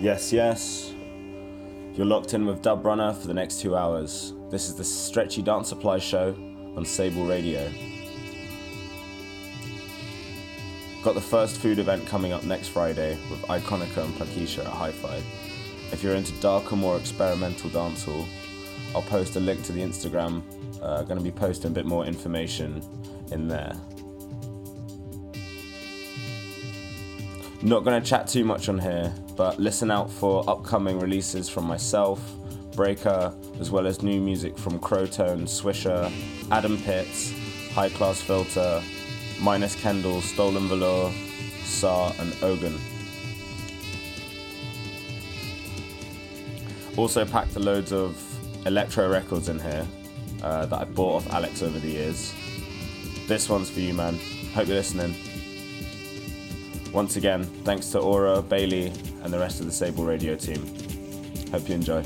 Yes, yes. You're locked in with Dubrunner for the next two hours. This is the Stretchy Dance Supply Show on Sable Radio. Got the first food event coming up next Friday with Iconica and Plakisha at Hi-Fi. If you're into darker, more experimental dancehall, I'll post a link to the Instagram. Uh, going to be posting a bit more information in there. Not going to chat too much on here, but listen out for upcoming releases from myself, Breaka, as well as new music from Krotone, Swisha, Adam Pits, High Class Filter, Minus Kendall, Stolen Velour, Sah, and Ogun. Also packed loads of electro records in here uh, that I bought off Alex over the years. This one's for you, man. Hope you're listening. Once again, thanks to Aura, Bailey, and the rest of the Sable Radio team. Hope you enjoy.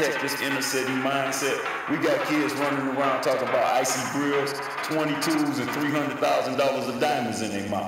Tech, this inner city mindset. We got kids running around talking about icy grills, 22s, and $300,000 of diamonds in their mouth.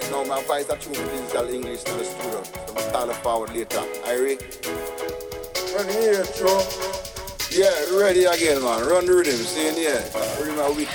Right now, my voice are tune digital English to the studio. So I'm calling forward later. Irie? Run here, Joe. Yeah, ready again, man. Run the rhythm, see in here. Bring my week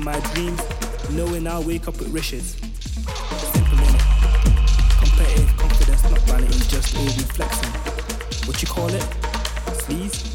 in my dreams, knowing I'll wake up with riches. Simple innit? Competitive confidence, not vanity, just all reflexing. What you call it? Sleaze?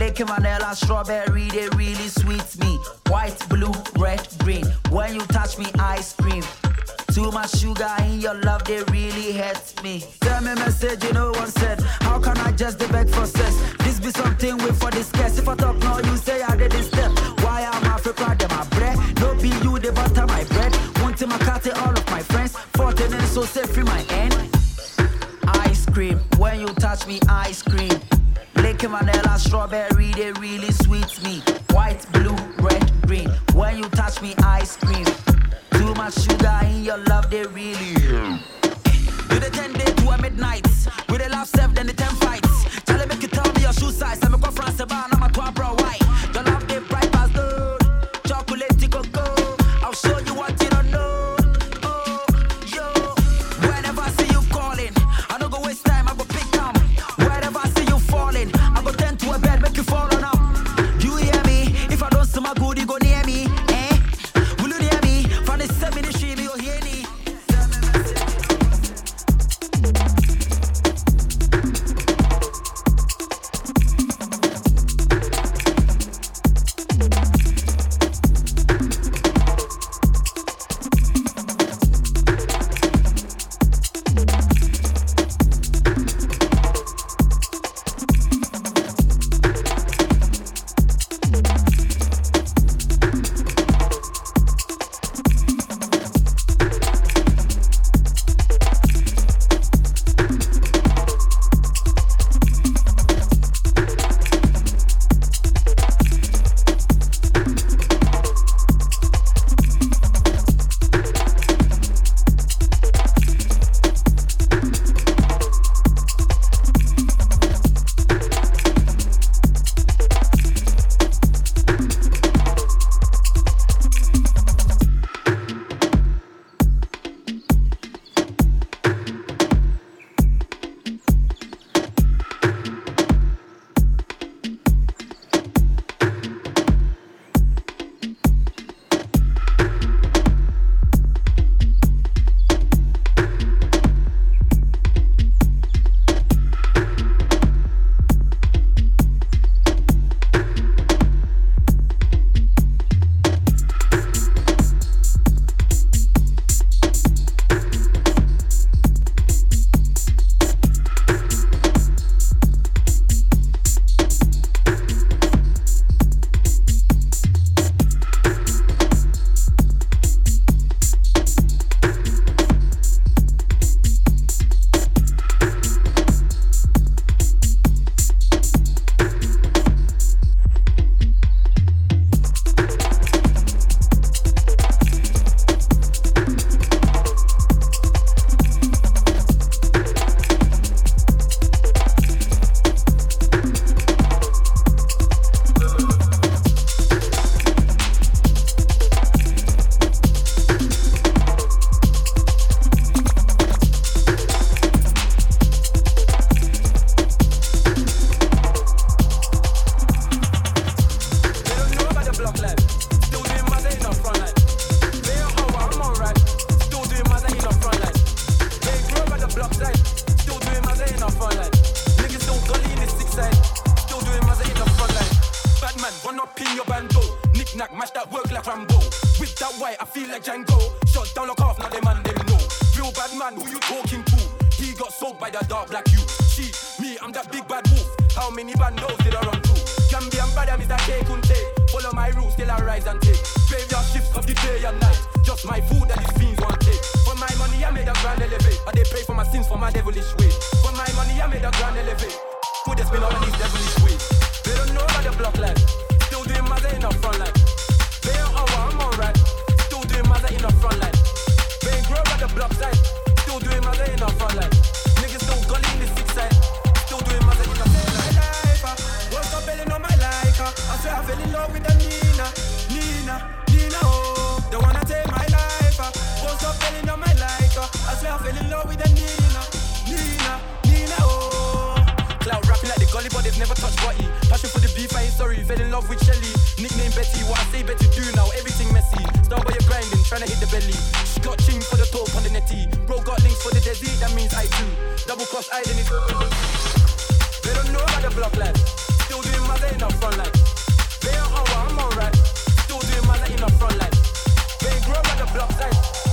Lake vanilla, strawberry, they really sweet me. White, blue, red, green. When you touch me, ice cream. Too much sugar in your love, they really hurt me. Tell me message, you know one said. How can I just beg for sex? This be something we for discuss. If I talk now, you say I didn't step. Why am Africa, they my bread? No be you, the butter my bread. Want my cat, all of my friends. Fourteen and so safe from my end. Ice cream, when you touch me, ice cream. Lick vanilla, strawberry, they really sweet me. White, blue, red, green. When you touch me, ice cream. Too much sugar in your love, they really. Do the 10 day to a midnight. With the love self, then the 10 That work like Rambo. With that white, I feel like Django. Shut down, lock off, now them man them know. Real bad man, who you talking to? He got soaked by the dark black you. She, me, I'm that big bad wolf. How many bandos did I run through? Gambian brother, Mr. K Kunte. Follow my rules till I rise and take. Graveyard shifts of the day and night. Just my food that these fiends want take. For my money, I made a grand elevate. I they pray for my sins for my devilish way. For my money, I made a grand elevate. Who they spin on these devilish ways? They don't know about the block life. Still doing mother in the front line. Block side. Still doing mother in the front line. Niggas still gully in the six side. Still doing mother in the front line. life. Woke up belly on my like. uh, I swear I fell in love with the Nina, Nina, Nina. Oh, they wanna take my life. uh, Woke up belly on my like. uh, I swear I fell in love with the Nina, Nina, Nina. Oh, Cloud rapping like the gully, but they've never touched body. Passion for the beef, I ain't sorry. Fell in love with Shelly. Nickname Betty, what I say Betty do now, everything messy. Start by your grinding, trying to hit the belly. Desi, that means I do. Double cross island is. They don't know about the block life. Still doing mother in the front line. They don't know I'm alright. Still doing mother in the front line. They grow at the block side.